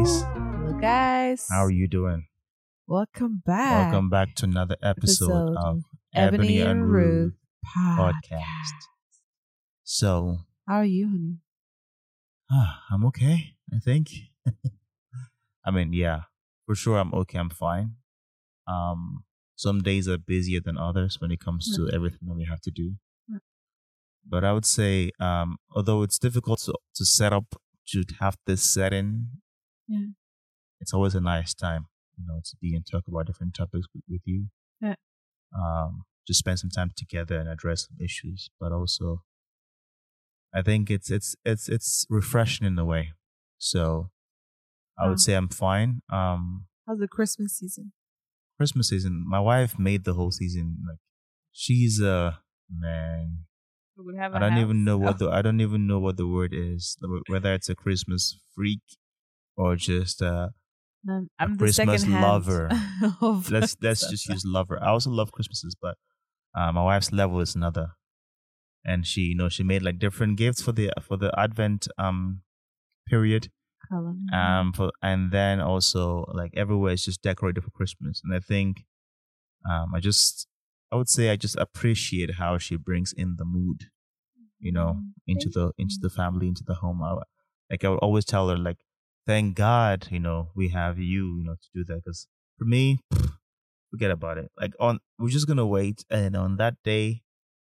guys. Hello, guys. How are you doing? Welcome back. Welcome back to another episode, Episode of of Ebony, and Ruth podcast. podcast. So, How are you, honey? ah, I'm okay, I think. I mean, yeah, for sure I'm okay, I'm fine. Um, some days are busier than others when it comes to everything that we have to do. Mm. But I would say, um, although it's difficult to, to set up to have this setting, Yeah. it's always a nice time, you know, to be and talk about different topics with, with you. Yeah. Um, just spend some time together and address some issues, but also, I think it's it's it's it's refreshing in a way. So, I Wow. would say I'm fine. Um, How's the Christmas season? Christmas season, my wife made the whole season like she's a man. I don't even know what the I don't even know what the word is. Whether it's a Christmas freak or just uh I'm, I'm the Christmas lover. let's let's just use lover. I also love Christmases, but uh, my wife's level is another. And she, you know, she made like different gifts for the for the Advent um period. Um for and then also like everywhere is just decorated for Christmas. And I think um I just I would say I just appreciate how she brings in the mood, you know, Mm, into the into the family, into the home. I, like I would always tell her, like, thank God, you know, we have you, you know, to do that. Because for me, forget about it. Like on, we're just gonna wait, and on that day,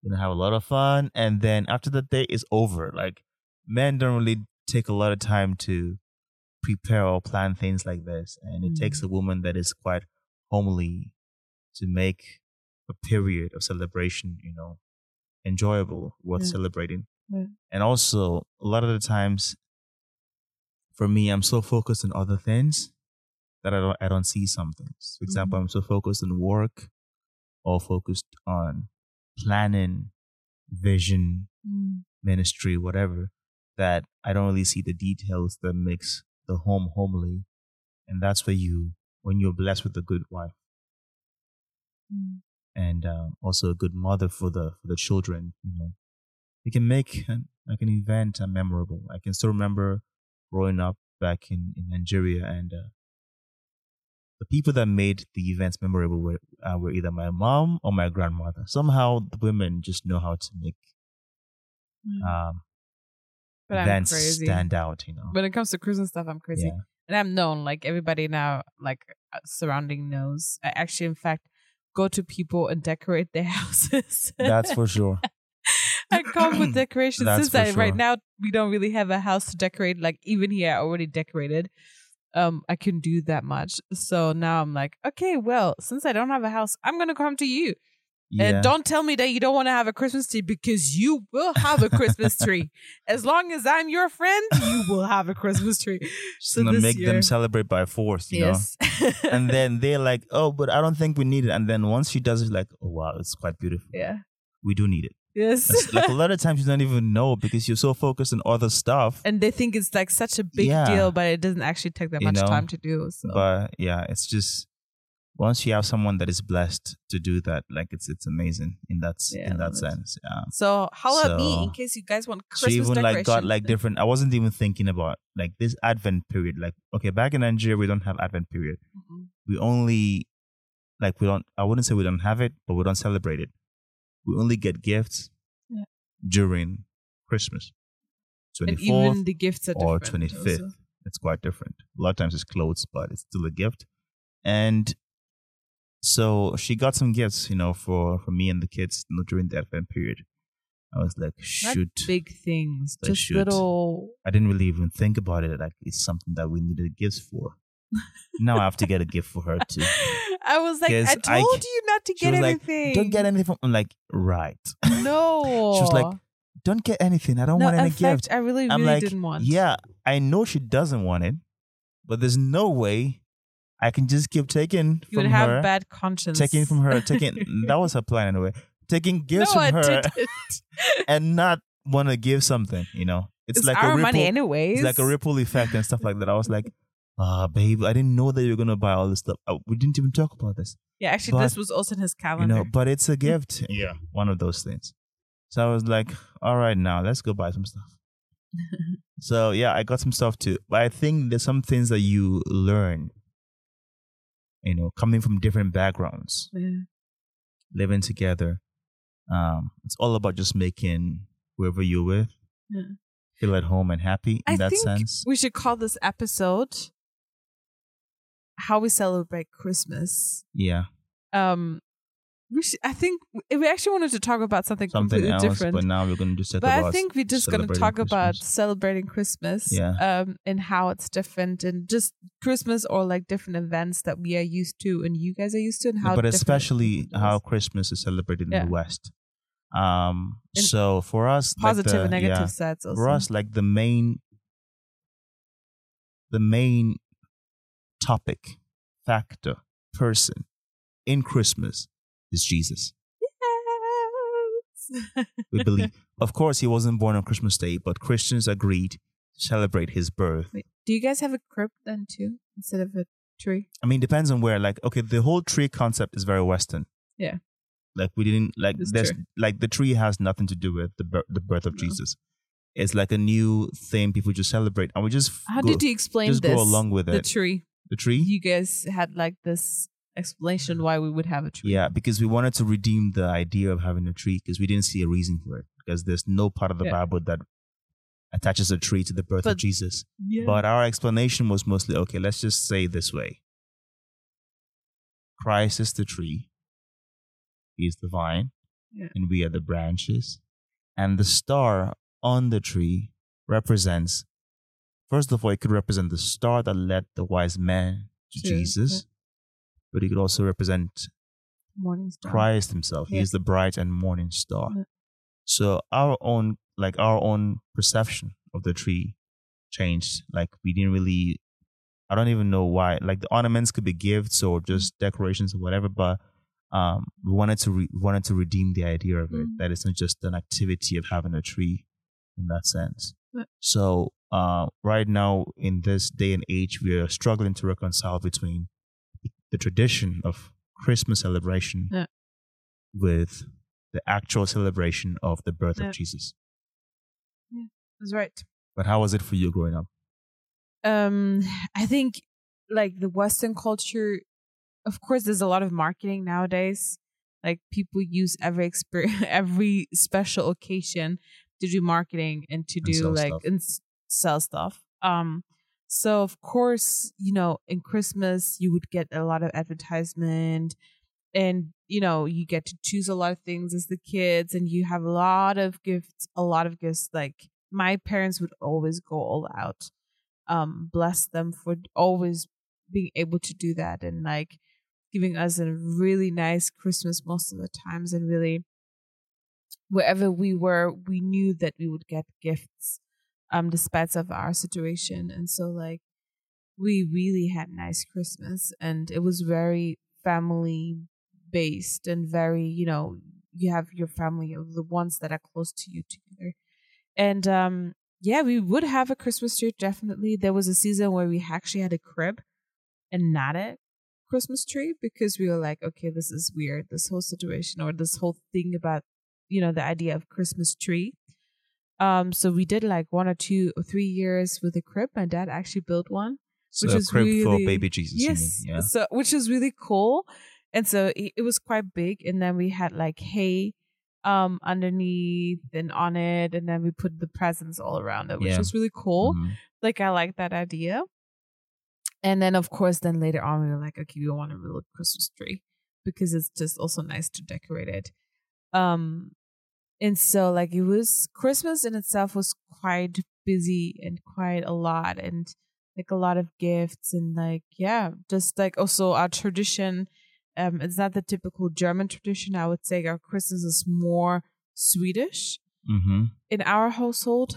we're gonna have a lot of fun, and then after that day is over. Like men don't really take a lot of time to prepare or plan things like this, and it takes a mm. woman that is quite homely to make a period of celebration, you know, enjoyable, worth Yeah. celebrating. Yeah. And also, a lot of the times, for me, I'm so focused on other things that I don't I don't see some things. For example, I'm so focused on work, or focused on planning, vision, Mm, ministry, whatever, that I don't really see the details that makes the home homely. And that's where you, when you're blessed with a good wife mm. and um, also a good mother for the for the children, you know, it can make an, like an event memorable. I can still remember growing up back in in Nigeria, and uh, the people that made the events memorable were uh, were either my mom or my grandmother. Somehow, the women just know how to make Mm. um, But events crazy. stand out. You know, When it comes to Christmas stuff, I'm crazy. yeah. And I'm known, like everybody now, like uh, surrounding knows. I actually, in fact, go to people and decorate their houses. That's for sure. I come with decorations That's since I right now we don't really have a house to decorate. Like even here, I already decorated. Um, I can do that much. So now I'm like, okay, well, since I don't have a house, I'm gonna come to you. Yeah. And don't tell me that you don't want to have a Christmas tree because you will have a Christmas tree. As long as I'm your friend, you will have a Christmas tree. Just so gonna make year- them celebrate by force, you know. And then they're like, "Oh, but I don't think we need it." And then once she does it, like, "Oh wow, it's quite beautiful. yeah. We do need it." Yes. Like a lot of times you don't even know because you're so focused on other stuff. and they think it's like such a big Yeah. deal, but it doesn't actually take that You much know, time to do. So But yeah, it's just once you have someone that is blessed to do that, like it's it's amazing in that Yeah, in that it. sense. Yeah. So holla at me in case you guys want Christmas she even like got like different. I wasn't even thinking about like this Advent period. Like okay, back in Nigeria we don't have Advent period. Mm-mm. We only like we don't. I wouldn't say we don't have it, but we don't celebrate it. We only get gifts Yeah. during Christmas, twenty and even the gifts are or different twenty fifth. also. It's quite different. A lot of times it's clothes, but it's still a gift. And so she got some gifts, you know, for for me and the kids you know, during the Advent period. I was like, Not big things, just should. little. I didn't really even think about it. Like it's something that we needed gifts for. Now I have to get a gift for her too. I was like, I told I- you not to get was like, anything. "Don't get anything. I'm like, "Right." No. She was like, "Don't get anything. I don't no, want any fact, gift." I really, I'm really like, didn't want. "Yeah, I know she doesn't want it, but there's no way I can just keep taking from you would have her, bad conscience. taking from her, taking. that was her plan anyway. Taking gifts no, from I her and not want to give something. You know, it's, It's, like our a ripple. money anyways. It's like a ripple effect and stuff like that. I was like, ah, babe, I didn't know that you were gonna buy all this stuff. Uh, we didn't even talk about this, Yeah, actually, but, this was also in his you calendar. know. But it's a gift. Yeah, one of those things. So I was like, all right, now let's go buy some stuff. so yeah, I got some stuff too. But I think there's some things that you learn, you know, coming from different backgrounds, Yeah. living together. Um, it's all about just making whoever you're with Yeah. feel at home and happy in I that think sense. we should call this episode "How We Celebrate Christmas." Yeah, Um, we should, I think we- actually wanted to talk about something, something completely else. different. But now we're going to just but I think we're just going to talk about celebrating Christmas, Yeah. um, and how it's different, and just Christmas or like different events that we are used to, and you guys are used to, and how. but especially how Christmas is celebrated in Yeah. the West. Um, so for us, like the- and negative yeah, sides. Also. for us, like the main, the main topic, factor, person in Christmas is Jesus. Yes. We believe, of course, he wasn't born on Christmas Day, but Christians agreed to celebrate his birth. Wait, do you guys have a crib then too, instead of a tree? I mean, depends on where. Like, okay, the whole tree concept is very Western. Yeah. Like we didn't like It's there's true. like the tree has nothing to do with the bir- the birth of No. Jesus. It's like a new thing people just celebrate, and we just How go, did you explain just this? go along with the it. tree. The tree. You guys had like this explanation why we would have a tree. Yeah, because we wanted to redeem the idea of having a tree because we didn't see a reason for it. Because there's no part of the Yeah. Bible that attaches a tree to the birth of Jesus. Yeah. But our explanation was mostly okay, let's just say this way Christ is the tree, He is the vine, Yeah. and we are the branches. And the star on the tree represents, first of all, it could represent the star that led the wise man to True, Jesus, but it could also represent Morning star. Christ himself. He is the bright and morning star. Yeah. So our own like our own perception of the tree changed. Like we didn't really I don't even know why. Like the ornaments could be gifts or just decorations or whatever, but um we wanted to re- wanted to redeem the idea of it Mm. that it's not just an activity of having a tree in that sense. Yeah. So uh right now in this day and age we are struggling to reconcile between the tradition of Christmas celebration Yeah. with the actual celebration of the birth Yeah. of Jesus. That's right. But how was it for you growing up? um i think like the western culture of course there's a lot of marketing nowadays like people use every every special occasion to do marketing and to And do like stuff. and sell stuff. Um so of course you know in christmas you would get a lot of advertisement and you know you get to choose a lot of things as the kids and you have a lot of gifts a lot of gifts like my parents would always go all out um bless them for always being able to do that and like giving us a really nice christmas most of the times and really wherever we were we knew that we would get gifts um despite of our situation. And so like we really had nice christmas and it was very family based and very you know you have your family the ones that are close to you together. And um yeah we would have a christmas tree definitely. There was a season where we actually had a crib and not a christmas tree because we were like okay this is weird this whole situation or this whole thing about you know the idea of christmas tree um so we did like one or two or three years with a crib my dad actually built one So Which a is crib for baby Jesus. yes mean, yeah. so which is really cool and so it, it was quite big and then we had like hay um underneath and on it and then we put the presents all around it which Yeah. was really cool Mhm. like i like that idea and then of course then later on we were like okay we want a real christmas tree because it's just also nice to decorate it um and so like it was christmas in itself was quite busy and quite a lot and like a lot of gifts and like yeah just like also our tradition um it's not the typical german tradition i would say our christmas is more swedish Mhm. in our household.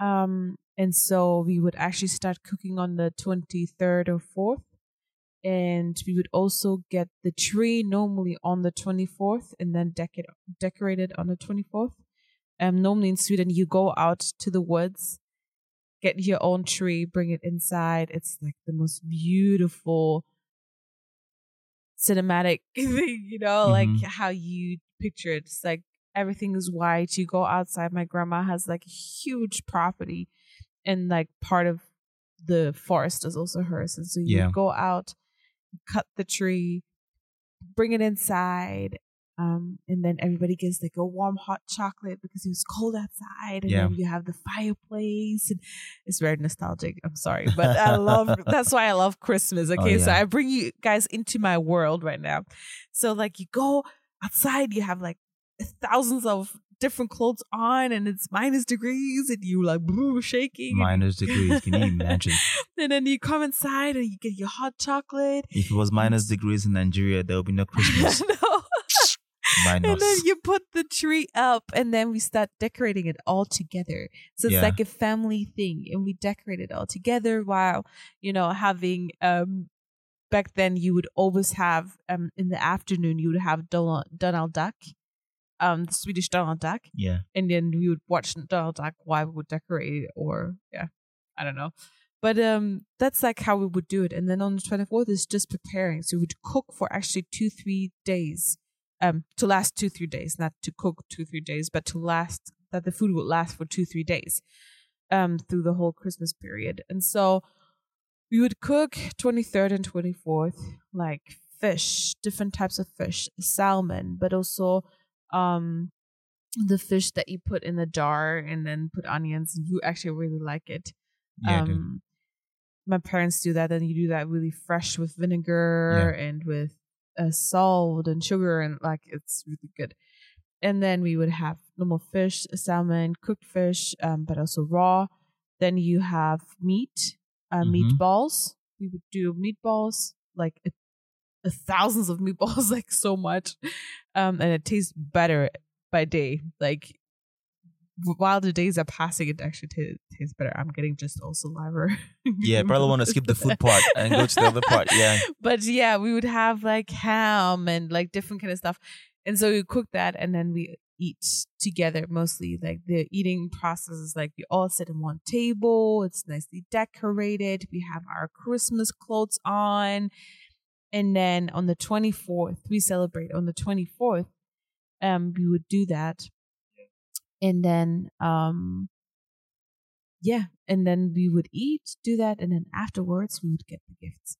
Um, and so we would actually start cooking on the 23rd or 4th. And we would also get the tree normally on the 24th and then dec- it, decorate it on the 24th. Um, normally in Sweden, you go out to the woods, get your own tree, bring it inside. It's like the most beautiful cinematic thing, you know, like Mhm. how you picture it. It's like everything is white. You go outside. My grandma has like a huge property, and like part of the forest is also hers. And so you Yeah. go out, cut the tree, bring it inside. Um, and then everybody gets like a warm hot chocolate because it was cold outside, and Yeah. then you have the fireplace, and it's very nostalgic. I'm sorry, but I love that's why I love Christmas. Okay, so Oh, yeah. I bring you guys into my world right now. So like you go outside, you have like thousands of different clothes on, and it's minus degrees, and you like boo, shaking. Minus degrees. Can you imagine? and then you come inside and you get your hot chocolate. If it was minus degrees in Nigeria, there would be no Christmas. no. And then you put the tree up, and then we start decorating it all together. So it's Yeah. like a family thing, and we decorate it all together while you know having. um Back then, you would always have um in the afternoon you would have Donald, Donald Duck, um the Swedish Donald Duck, yeah. and then we would watch Donald Duck while we would decorate it, or yeah, I don't know. But um, that's like how we would do it. And then on the twenty fourth is just preparing. So we would cook for actually two three days, um, to last two three days, not to cook two three days, but to last that the food would last for two three days, um, through the whole Christmas period. And so we would cook twenty third and twenty fourth like fish, different types of fish, salmon, but also um the fish that you put in the jar and then put onions and you actually really like it. Yeah, um my parents do that and you do that really fresh with vinegar and with uh, salt and sugar and like it's really good. And then we would have normal fish salmon cooked fish um but also raw. Then you have meat uh, Mhm. meatballs. We would do meatballs like a, a thousands of meatballs like so much um and it tastes better by day. Like while the days are passing it actually ta tastes better. I'm getting just all saliva. Yeah, probably want to skip the food part and go to the other part. Yeah. but yeah we would have like ham and like different kind of stuff. And so we cook that and then we eat together mostly. Like the eating process is like we all sit in one table. It's nicely decorated. We have our christmas clothes on and then on the 24th we celebrate on the 24th um we would do that. And then um yeah and then we would eat do that and then afterwards we would get the gifts.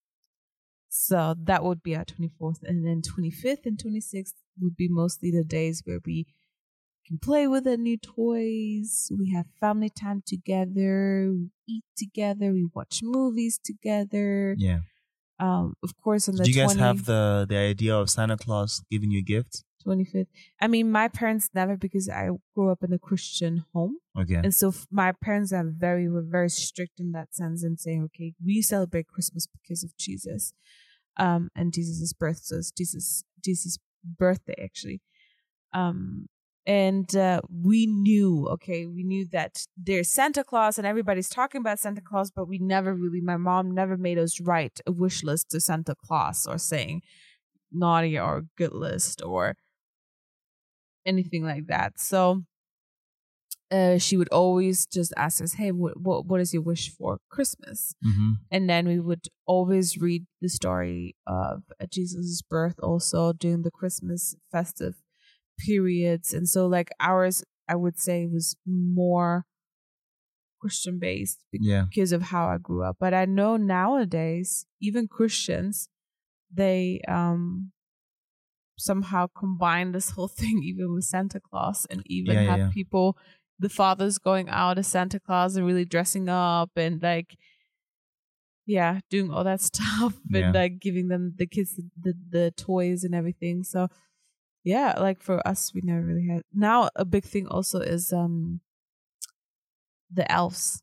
So that would be our 24th and then 25th and 26th would be mostly the days where we can play with the new toys we have family time together we eat together we watch movies together. Yeah. Um of course on the Did you guys 20 have the the idea of Santa Claus giving you gifts? 25th i mean my parents never because i grew up in a christian home Okay. and so f- my parents are very were very strict in that sense and saying okay we celebrate christmas because of jesus um and jesus' birth so jesus jesus birthday actually um and uh, we knew okay we knew that there's santa claus and everybody's talking about santa claus but we never really my mom never made us write a wish list to santa claus or saying naughty or good list or anything like that so uh, she would always just ask us, "Hey, what what what is your wish for Christmas?" hmm And then we would always read the story of uh, Jesus' birth, also during the Christmas festive periods. And so, like ours, I would say was more Christian based Yeah. because of how I grew up. But I know nowadays, even Christians, they um somehow combine this whole thing even with Santa Claus and even Yeah, yeah, have yeah. people the fathers going out as Santa Claus and really dressing up and like yeah, doing all that stuff Yeah. and like giving them the kids the, the, the toys and everything. So yeah, like for us we never really had now a big thing also is um the elves.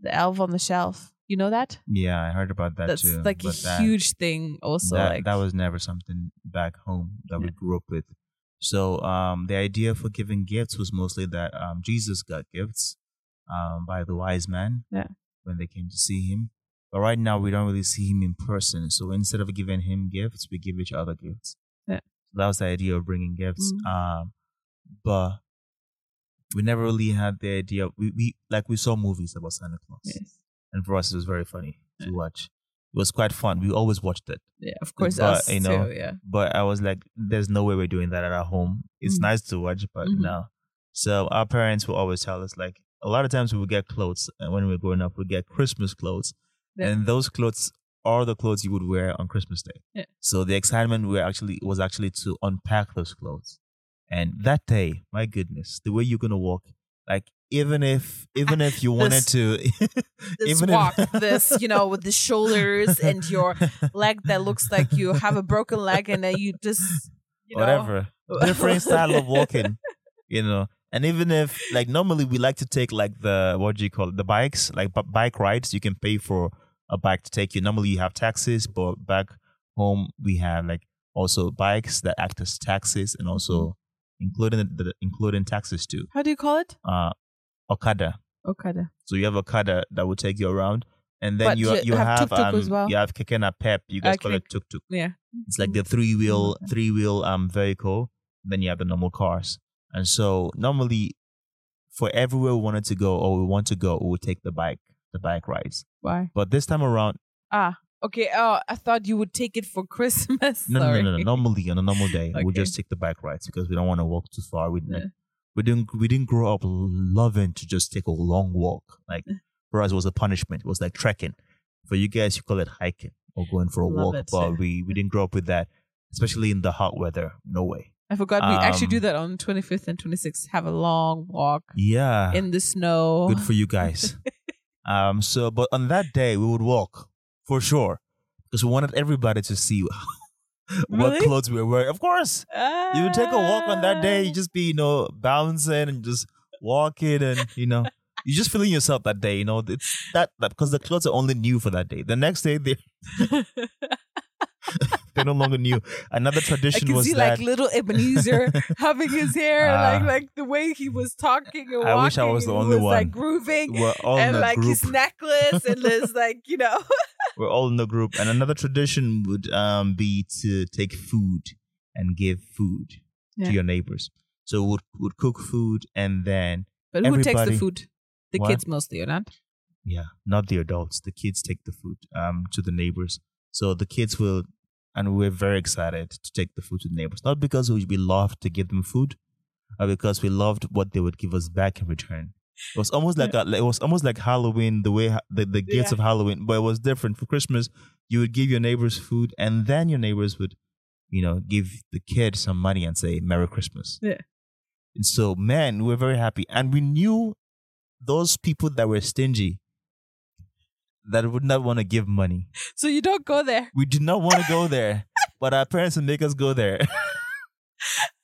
The elf on the shelf. You know that? Yeah, I heard about that too. That's too. like a that- huge thing also that, like that was never something back home that we grew up with. So um, the idea for giving gifts was mostly that um, Jesus got gifts um, by the wise men Yeah. when they came to see him. But right now we don't really see him in person. So instead of giving him gifts, we give each other gifts. Yeah. That was the idea of bringing gifts. Mhm. Um, but we never really had the idea. We, we like we saw movies about Santa Claus yes. and for us it was very funny to watch It was quite fun. We always watched it. Yeah, of course. But, us you know, too, yeah. But I was like, there's no way we're doing that at our home. It's Mhm. nice to watch, but Mhm. no. So our parents will always tell us like a lot of times we would get clothes and when we were growing up, we get Christmas clothes. Yeah. And those clothes are the clothes you would wear on Christmas Day. Yeah. So the excitement were actually was actually to unpack those clothes. And that day, my goodness, the way you're gonna walk, like even if even if you wanted This- to This even walk, if, this, you know, with the shoulders and your leg that looks like you have a broken leg and then you just, you know, whatever different style of walking you know and even if like normally we like to take like the what do you call it the bikes like b- bike rides you can pay for a bike to take you normally you have taxis but back home we have like also bikes that act as taxis and also including the, the including taxis too How do you call it? uh okada Okada. so you have okada that will take you around and then But you you have have, tuk-tuk um well. you have keke napep you guys call Okay. it tuk tuk Yeah. it's like the three wheel Okay. three wheel um vehicle. Then you have the normal cars. And so normally for everywhere we wanted to go or we want to go, we would take the bike, the bike rides. Why? But this time around, Ah, okay. Oh, I thought you would take it for Christmas. no, no, no, no, no. Normally on a normal day, we Okay. just take the bike rides because we don't want to walk too far. We like, Yeah. we didn't we didn't grow up loving to just take a long walk. Like for us, it was a punishment. It was like trekking. For you guys, you call it hiking or going for a Love walk. it, but yeah. we we didn't grow up with that, especially in the hot weather. No way. I forgot we actually do Um, that on 25th and 26th. Have a long walk Yeah. in the snow. Good for you guys. Um. So, but on that day we would walk for sure because we wanted everybody to see what Really? clothes we were wearing. Of course, you would take a walk on that day. You Ah. just be you know bouncing and just walking and you know you're just feeling yourself that day. You know it's that that because the clothes are only new for that day. The next day they they're no longer knew. Another I tradition can was see that like little Ebenezer having his hair, Ah. like like the way he was talking and I walking. wish I was the only was, Like one. grooving, we're all and like group. his necklace and his like you know. we're all in the group. And another tradition would um, be to take food and give food Yeah. to your neighbors. So would would cook food and then But who takes the food? The What? kids mostly, or not? yeah, not the adults. The kids take the food um to the neighbors. So the kids will, and we're very excited to take the food to the neighbors. Not because we we loved to give them food, but because we loved what they would give us back in return. It was almost like a, it was almost like Halloween, the way the, the gifts Yeah. of Halloween, but it was different. For Christmas, you would give your neighbors food, and then your neighbors would, you know, give the kid some money and say Merry Christmas. Yeah. And so, man, we were very happy, and we knew those people that were stingy, that would not want to give money. So you don't go there. We did not want to go there, but our parents would make us go there.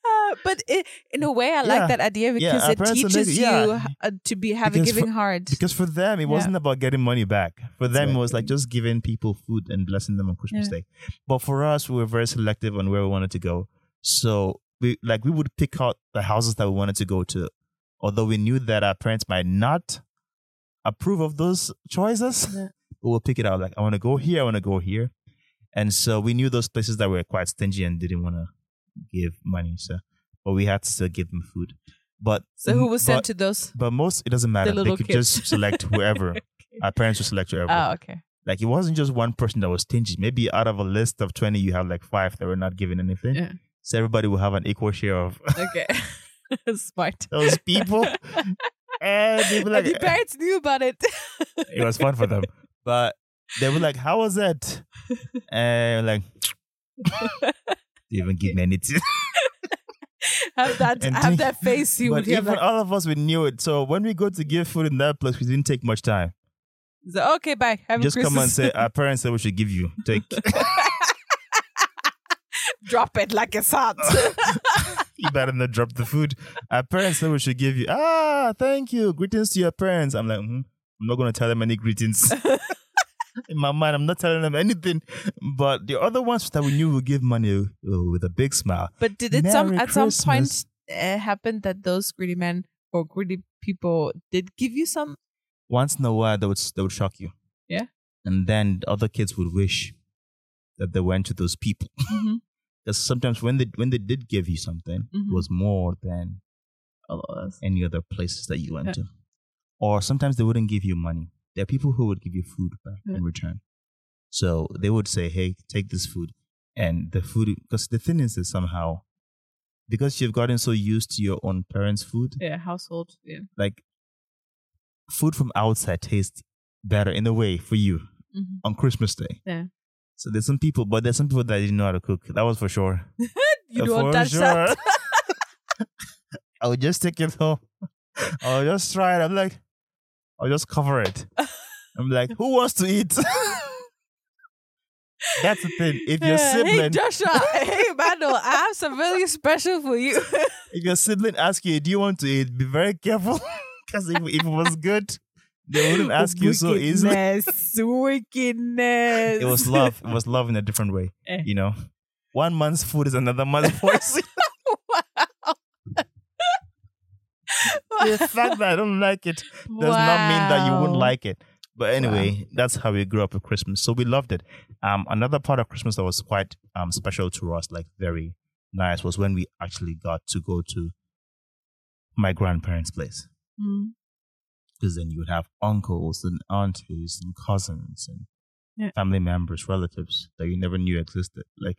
Uh, but it, in a way, I like Yeah. that idea because our it parents will make teaches it- yeah. you uh, to be have a Because for- giving heart. Because for them, it wasn't about getting money back. For them, it was like just giving people food and blessing them on Christmas Yeah. Day. But for us, we were very selective on where we wanted to go. So we like we would pick out the houses that we wanted to go to, although we knew that our parents might not approve of those choices. But we'll pick it out. Like I want to go here, I want to go here, and so we knew those places that were quite stingy and didn't want to give money. So, but we had to still give them food. But so who was sent but- to those? but most it doesn't matter. They could kids. just select whoever. Our parents would select whoever. Oh, okay. Like it wasn't just one person that was stingy. Maybe out of a list of twenty, you have like five that were not given anything. Yeah. So everybody will have an equal share of Okay. Smart. those people. and like, and the parents knew about it. it was fun for them. But they were like, "How was that?" And like, they even give me anything. have that And have think- that face you but would have even like, all of us, we knew it. So when we go to give food in that place, we didn't take much time. so, okay bye have Just come and say, "Our parents said we should give you." Take. drop it like it's hot you better not drop the food. Our parents said we should give you. Ah, thank you. Greetings to your parents. I'm like, hmm, I'm not going to tell them any greetings. In my mind, I'm not telling them anything. But the other ones that we knew would give money uh, with a big smile. but did it some at some point uh, happen that those greedy men or greedy people did give you some Once in a while, they would, they would shock you. Yeah. And then the other kids would wish that they went to those people. Mhm. Because sometimes when they when they did give you something, Mhm. it was more than any other places that you went Yeah. to. Or sometimes they wouldn't give you money. There are people who would give you food back Yeah. in return. So they would say, "Hey, take this food," and the food because the thing is that somehow because you've gotten so used to your own parents' food, Yeah, household. Yeah. like food from outside tastes better in a way for you Mhm. on Christmas Day. Yeah. So there's some people, but there's some people that didn't know how to cook. That was for sure. You Uh, don't touch that. I would just take it home. I'll just try it. I'm like, I'll just cover it. I'm like, who wants to eat? That's the thing. If your Yeah, Hey, sibling, Joshua. hey, Mano, I have something really special for you. if your sibling asks you, do you want to eat? Be very careful. Because if, if it was good, they wouldn't ask you so easily. Wickedness, Wickedness. It was love. It was love in a different way. Eh. You know, one man's food is another man's poison. the fact that I don't like it does not mean that you wouldn't like it. But anyway, that's how we grew up with Christmas. So we loved it. Um, another part of Christmas that was quite um special to us, like very nice, was when we actually got to go to my grandparents' place. Mm. Because then you would have uncles and aunties and cousins and Yeah. family members, relatives that you never knew existed. Like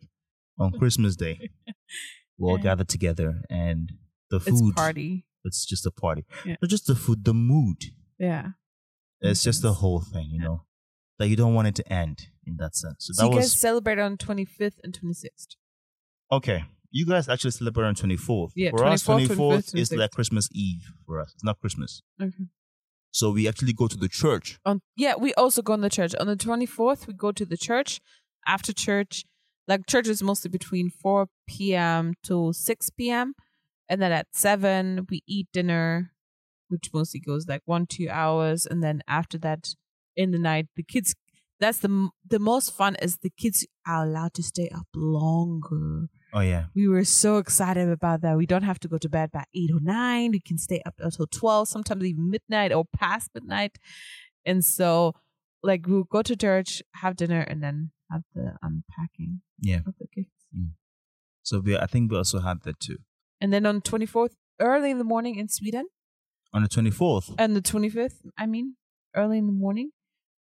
on Christmas Day, we all Yeah. gather together and the It's food. party. It's just a party. Yeah. Not just the food, the mood. Yeah. It's just the whole thing, you know, that you don't want it to end in that sense. So, So that you was guys celebrate on 25th and 26th. okay. You guys actually celebrate on 24th. Yeah, for us, 24th, 24th is 25th, like Christmas Eve for us. It's not Christmas. Okay. So we actually go to the church. On yeah, we also go in the church. On the 24th, we go to the church. After church, like church is mostly between 4 p.m. to 6 p.m. And then at 7, we eat dinner, which mostly goes like one, two hours. And then after that, in the night, the kids, that's the, the most fun is the kids are allowed to stay up longer. Oh yeah. We were so excited about that. We don't have to go to bed by eight or nine. We can stay up until twelve, sometimes even midnight or past midnight. And so, like, we'll go to church, have dinner, and then have the unpacking Yeah. of the gifts. Mm. So we I think we also had that too. And then on twenty fourth, early in the morning in Sweden, On the 24th. and the twenty fifth, I mean, early in the morning,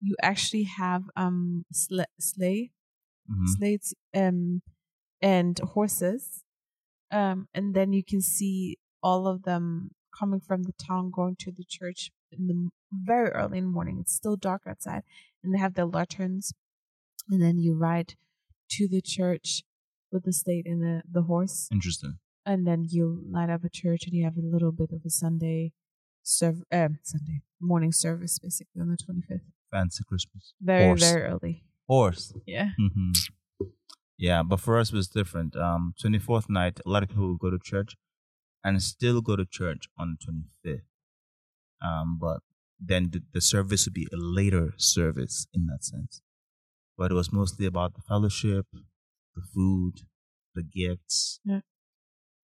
you actually have um sle- sleigh Mhm. slates um and horses um and then you can see all of them coming from the town going to the church in the very early in the morning it's still dark outside and they have their lanterns and then you ride to the church with the slate and the, the horse Interesting. And then you light up a church and you have a little bit of a sunday serve um sunday morning service basically on the 25th Fancy Christmas. very Horse. very early Horse. yeah hmm Yeah, but for us it was different. Um, 24th night, a lot of people would go to church and still go to church on the 25th. Um, but then the, the service would be a later service in that sense. But it was mostly about the fellowship, the food, the gifts, Yeah.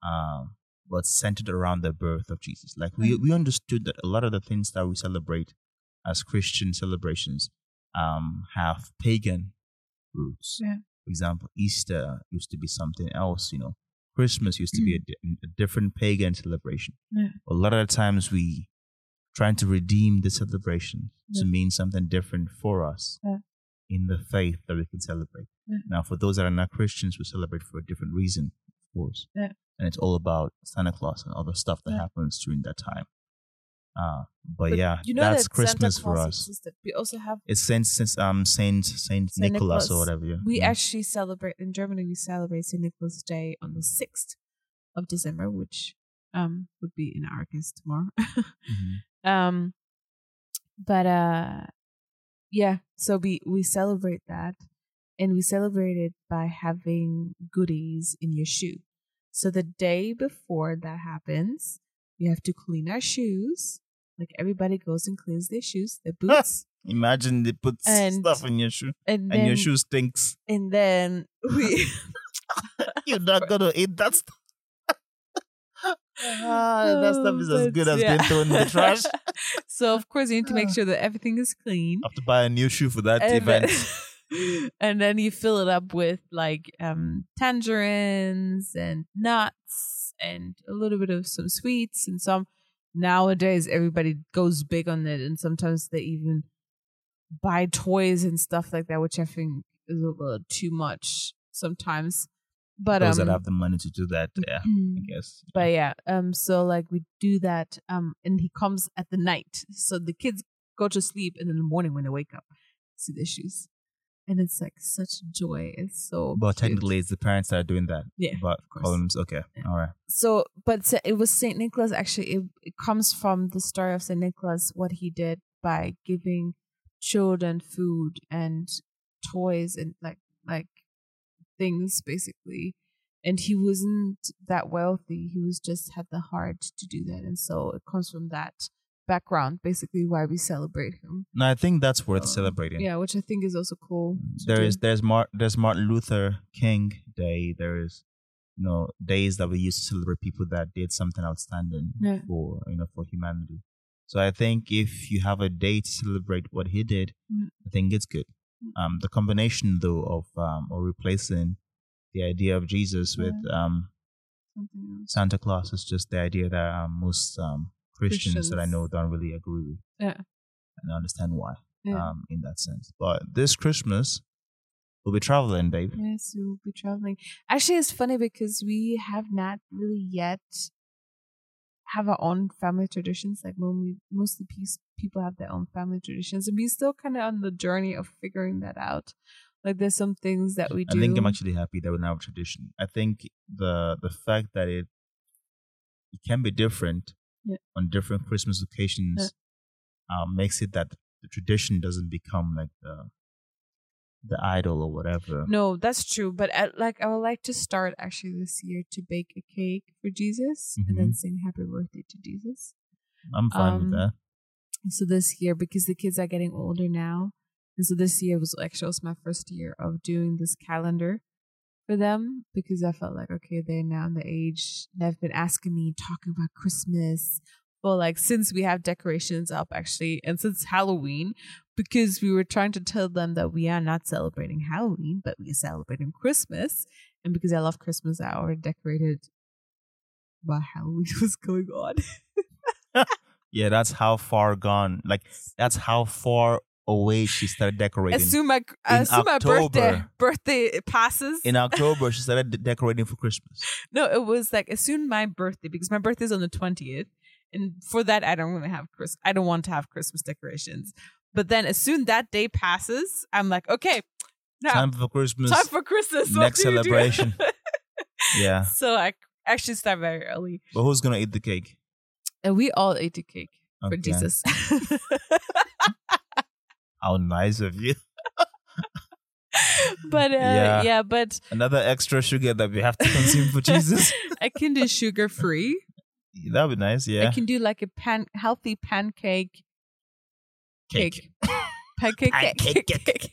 Um, but centered around the birth of Jesus. Like we, we understood that a lot of the things that we celebrate as Christian celebrations um, have pagan roots. Yeah. For example, Easter used to be something else, you know. Christmas used to be a, di- a different pagan celebration. Yeah. A lot of the times we trying to redeem the celebration to mean something different for us Yeah. in the faith that we can celebrate. Yeah. Now, for those that are not Christians, we celebrate for a different reason, course. Yeah. And it's all about Santa Claus and other stuff that Yeah. happens during that time. Uh, but, But yeah, you know that's that Christmas for us. existed. We also have It's Saint, Saint um Saint Saint, Saint Nicholas, or whatever. Yeah. we yeah. actually celebrate in Germany. We celebrate Saint Nicholas Day on the sixth of December, which um would be in our case tomorrow. Mhm. um, but uh, yeah. So we we celebrate that, and we celebrate it by having goodies in your shoe. So the day before that happens, we have to clean our shoes. Like everybody goes and cleans their shoes, their boots, Imagine they put And- stuff in your shoe and and your shoe stinks. and then we. You're not gonna eat that stuff. ah, that stuff is as good as yeah. being thrown in the trash. so of course you need to make sure that everything is clean. I have to buy a new shoe for that And then, event. and then you fill it up with like um tangerines and nuts and a little bit of some sweets and some nowadays everybody goes big on it and sometimes they even buy toys and stuff like that, which I think is a little too much sometimes. But Those um, that have the money to do that, yeah, I guess. but yeah, um, so like we do that, um, and he comes at the night, so the kids go to sleep, and in the morning when they wake up, see the shoes, and it's like such joy. It's so. But cute. technically, it's the parents that are doing that. Yeah, But of course. columns, okay, Yeah. all right. so but it was Saint Nicholas. Actually, it, it comes from the story of Saint Nicholas, what he did by giving children food and toys and like like things basically and he wasn't that wealthy he was just had the heart to do that and so it comes from that background basically why we celebrate him No, I think that's worth celebrating. yeah which i think is also cool There is there's Mar- there's Martin Luther King Day. There is you know days that we used to celebrate people that did something outstanding Yeah. for you know for humanity. So I think if you have a day to celebrate what he did, Mm. I think it's good. Mm. Um, the combination though of um or replacing the idea of Jesus with um Something else. Santa Claus is just the idea that um, most um Christians, that I know don't really agree with. Yeah. And I understand why yeah. um in that sense. But this Christmas we'll be traveling, babe. Yes, we will be traveling. Actually, it's funny because we have not really yet have our own family traditions. Like when we mostly people have their own family traditions, and we're still kind of on the journey of figuring that out. Like there's some things that we do. I think I'm actually happy that we now have a tradition. I think the the fact that it it can be different Yeah. on different Christmas occasions um, makes it that the tradition doesn't become like the the idol or whatever. no, that's true. But I, like I would like to start actually this year to bake a cake for Jesus and then sing Happy Birthday to Jesus. I'm fine with um, that. So this year, because the kids are getting older now, and so this year was actually also my first year of doing this calendar for them because I felt like okay, they're now in the age they've been asking me talking about Christmas. Well, like since we have decorations up actually, and since Halloween, because we were trying to tell them that we are not celebrating Halloween, but we are celebrating Christmas. And because I love Christmas, I already decorated while Halloween was going on. Yeah, that's how far gone. Like that's how far away she started decorating. As soon my as soon my birthday birthday passes. In October, she started de- decorating for Christmas. no, it was like as soon my birthday because my birthday is on the twentieth, and for that I don't really have Chris. I don't want to have Christmas decorations. But then as soon that day passes, I'm like, okay, now Time for Christmas. time for Christmas. Next celebration. yeah, so I actually start very early, but who's gonna eat the cake? and we all ate the cake for Jesus. How nice of you. but uh, Yeah. yeah. but Another extra sugar that we have to consume for Jesus. I can do sugar free. That'd be nice. Yeah. I can do like a pan healthy pancake Cake. pancake Pancake cake.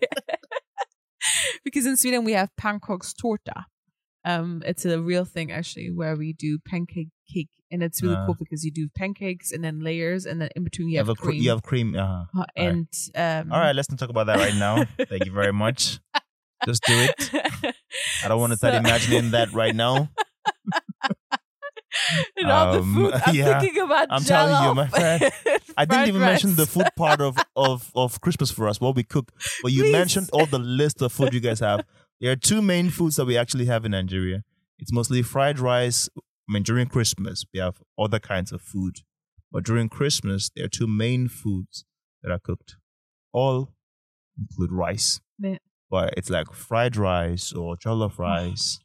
because in Sweden we have pannkakstårta. Um, it's a real thing actually where we do pancake cake, and it's really Uh. cool because you do pancakes and then layers, and then in between you have, have, cream. you have cream. Uh-huh. Uh, and um, All right, let's not talk about that right now. Thank you very much. Just do it. I don't want to start imagining that right now. and all the Um, food. I'm yeah. thinking about. I'm telling you, my friend. I didn't even mention the food part of, of, of Christmas for us, what we cook. But you Please. mentioned all the list of food you guys have. There are two main foods that we actually have in Nigeria. It's mostly fried rice. I mean, during Christmas, we have other kinds of food. But during Christmas, there are two main foods that are cooked. All include rice. Yeah. But it's like fried rice or jollof rice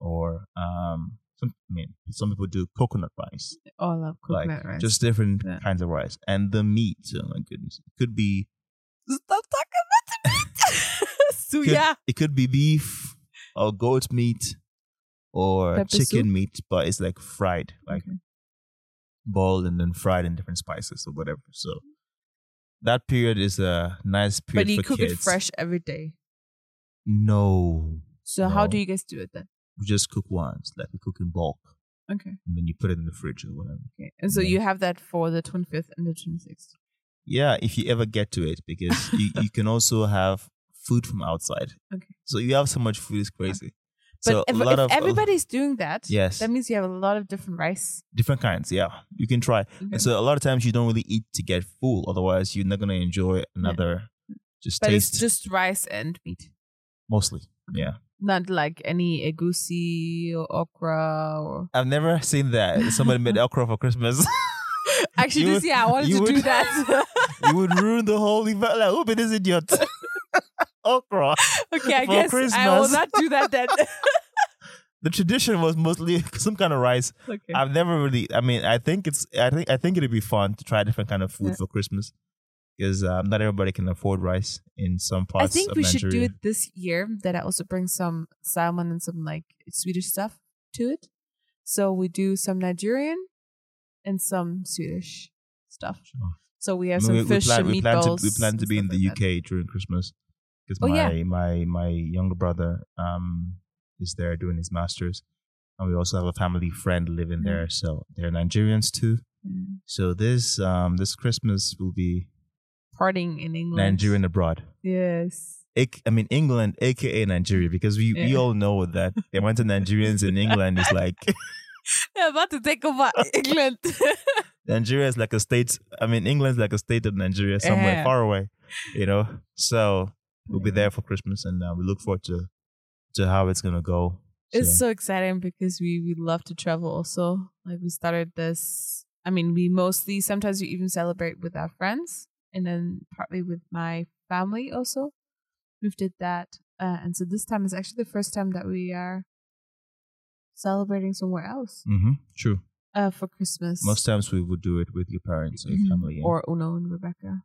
or um some I mean some people do coconut rice all of like coconut rice. just different Yeah. kinds of rice and the meat oh my goodness it could be stop talking about the meat. so could, yeah, it could be beef or goat meat or Pepper chicken soup? meat but it's like fried like Okay. boiled and then fried in different spices or whatever so that period is a nice period but you cook kids it fresh every day. no So how do you guys do it then? we just cook once like we cook in bulk Okay. and then you put it in the fridge or whatever Okay. And so Yeah. you have that for the 25th and the 26th. Yeah, if you ever get to it, because you, you can also have food from outside. Okay. So you have so much food, it's crazy. But so if, a lot if of uh, everybody's doing that, yes, that means you have a lot of different rice. different kinds. Yeah, you can try. Okay. And so a lot of times you don't really eat to get full. Otherwise, you're not gonna enjoy another. Just but taste it's just rice and meat. mostly. Yeah, Not like any egusi or okra or. I've never seen that. Somebody made okra for Christmas. Actually, You this year I wanted to do that. you would ruin the whole event. Like, who this idiot? Okra. okay, I guess I will not do that then. The tradition was mostly some kind of rice. okay. I've never really. I mean, I think it's. I think. I think it'd be fun to try different kind of food Yeah. for Christmas because um, not everybody can afford rice in some parts. I think we should do it this year. That I also bring some salmon and some like Swedish stuff to it. So we do some Nigerian and some Swedish stuff. Sure. So we I have mean, some we, we fish plan, and we plan meatballs. to we plan to be in the like that. UK during Christmas because Oh, my yeah. my my younger brother um is there doing his masters, and we also have a family friend living Mm. there, so they're Nigerians too. Mm. So this um this Christmas will be Partying in England. Nigerian abroad. Yes. I mean England, aka Nigeria, because we, we all know that the amount of Nigerians in England is like They're about to take over England. Nigeria is like a state. I mean England's like a state of Nigeria somewhere Yeah. far away, you know. So we'll be there for Christmas, and uh, we look forward to to how it's gonna go. It's so exciting because we we love to travel also. Like we started this I mean we mostly sometimes we even celebrate with our friends and then partly with my family also. We've did that. Uh, and so this time is actually the first time that we are celebrating somewhere else hmm True. uh, for Christmas. Most times we would do it with your parents or your Mhm. family. Yeah. Or Uno and Rebecca.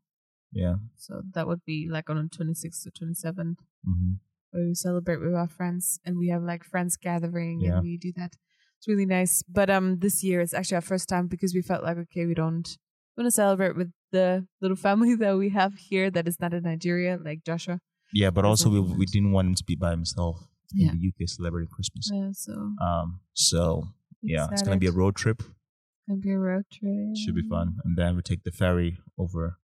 Yeah. So that would be like on the 26th or 27th. hmm where we celebrate with our friends and we have like friends gathering Yeah. and we do that. It's really nice. But um this year it's actually our first time because we felt like okay, we don't want to celebrate with the little family that we have here that is not in Nigeria, like Joshua. Yeah, but also we we didn't want him to be by himself Yeah. in the UK celebrating Christmas. Yeah, so Um. So yeah, it's gonna be a road trip. It's gonna be a road trip. Should be fun, and then we take the ferry over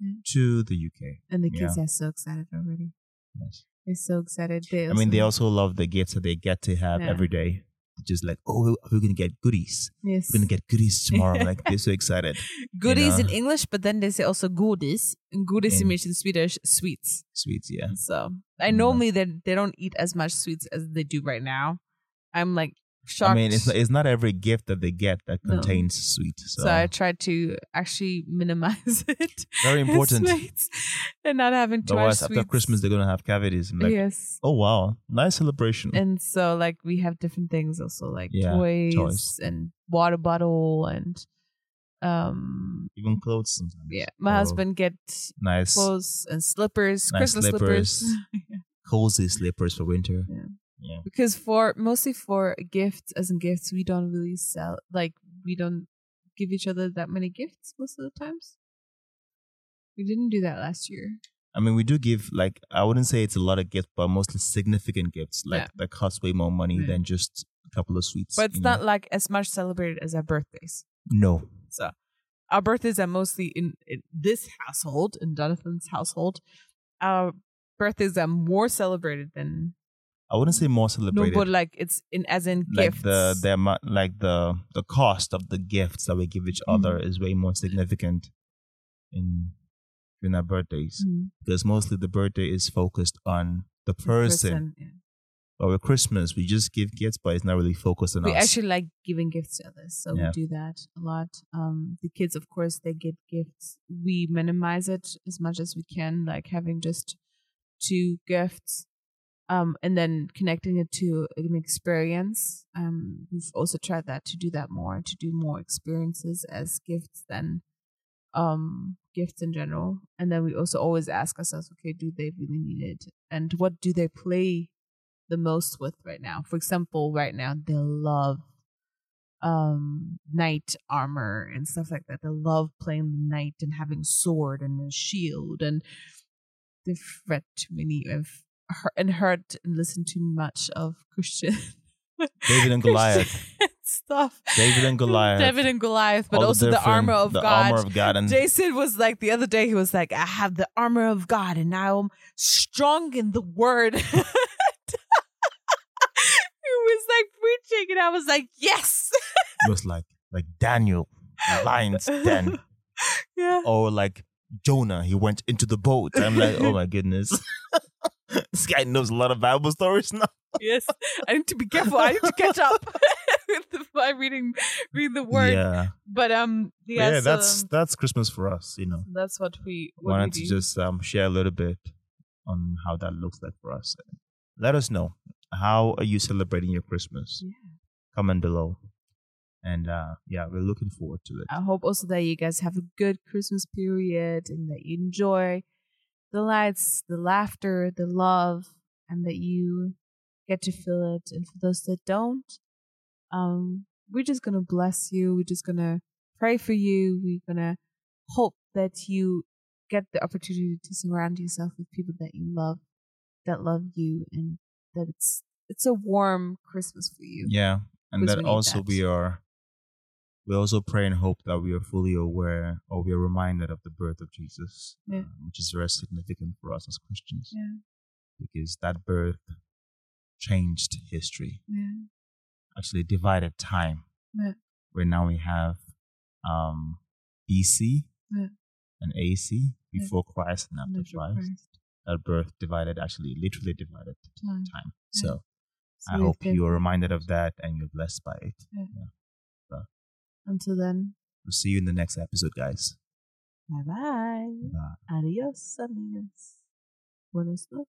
Yeah. to the UK. And the kids Yeah. are so excited already. Yes. They're so excited. They I mean, they also love the gifts that they get to have Yeah. every day. Just like, oh, we're gonna get goodies. yes. We're gonna get goodies tomorrow. like they're so excited. goodies in know. English, but then they say also goodies. And goodies In- in Swedish sweets. Sweets, yeah. So I Yeah. normally they they don't eat as much sweets as they do right now. I'm like shocked. I mean, it's not, it's not every gift that they get that No. contains sweet. So, so I try to actually minimize it. very important. And not having too Otherwise, after. Christmas, they're gonna have cavities. Like, yes. oh wow, nice celebration. And so like we have different things also like Yeah, toys, toys. and water bottle and um Even clothes sometimes. yeah. My Oh, husband gets nice, clothes and slippers, Nice Christmas slippers. slippers. cozy slippers for winter. Yeah. Yeah. because for mostly for gifts as in gifts we don't really sell like we don't give each other that many gifts most of the times we didn't do that last year I mean, we do give like I wouldn't say it's a lot of gifts, but mostly significant gifts, like Yeah. that cost way more money Yeah. than just a couple of sweets. but it's you know? not like as much celebrated as our birthdays No, so our birthdays are mostly in, in this household in jonathan's household our birthdays are more celebrated than I wouldn't say more celebrated. no but like it's in as in like gifts the the amount, like the the cost of the gifts that we give each Mm-hmm. other is way more significant in in our birthdays Mhm. because mostly the birthday is focused on the person. yeah. But with Christmas, we just give gifts, but it's not really focused on we us. We actually like giving gifts to others so Yeah. we do that a lot um the kids of course they get gifts we minimize it as much as we can like having just two gifts um and then connecting it to an experience. Um we've also tried that to do that more to do more experiences as gifts than um gifts in general. And then we also always ask ourselves okay do they really need it? And what do they play the most with right now? For example right now they love um knight armor and stuff like that. They love playing the knight and having sword and a shield and they've read too many of heard, and heard and listened to much of christian David and Goliath. Stuff David and Goliath. david and goliath but all also the armor of the god armor of God, and Jason was like the other day. He was like, "I have the armor of God, and now I'm strong in the Word." watching, and I was like, yes. It was like like Daniel, lion's den, yeah. or like Jonah. He went into the boat. I'm like, oh my goodness, this guy knows a lot of Bible stories now. Yes. I need to be careful. I need to catch up with the, by reading reading the word. Yeah, But um, yeah, yeah. so that's that's Christmas for us. You know, that's what we what wanted we to just um, share a little bit on how that looks like for us. Let us know how are you celebrating your Christmas. Yeah. Comment below, and uh, yeah, we're looking forward to it. I hope also that you guys have a good Christmas period and that you enjoy the lights, the laughter, the love, and that you get to feel it. And for those that don't, um, we're just gonna bless you. We're just gonna pray for you. We're gonna hope that you get the opportunity to surround yourself with people that you love, that love you, and that it's it's a warm Christmas for you. Yeah, and that also that. we are. We also pray and hope that we are fully aware or we are reminded of the birth of Jesus, Yeah. uh, which is very significant for us as Christians Yeah. because that birth changed history, Yeah. actually divided time. Yeah. Where now we have um, BC and AC before Christ and after Christ. Christ. That birth divided, actually, literally divided Time. So So I hope you are reminded of that and you're blessed by it. Until then, We'll see you in the next episode, guys. bye bye. Adios, amigos. Buenas noches.